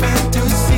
fantasy.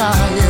calle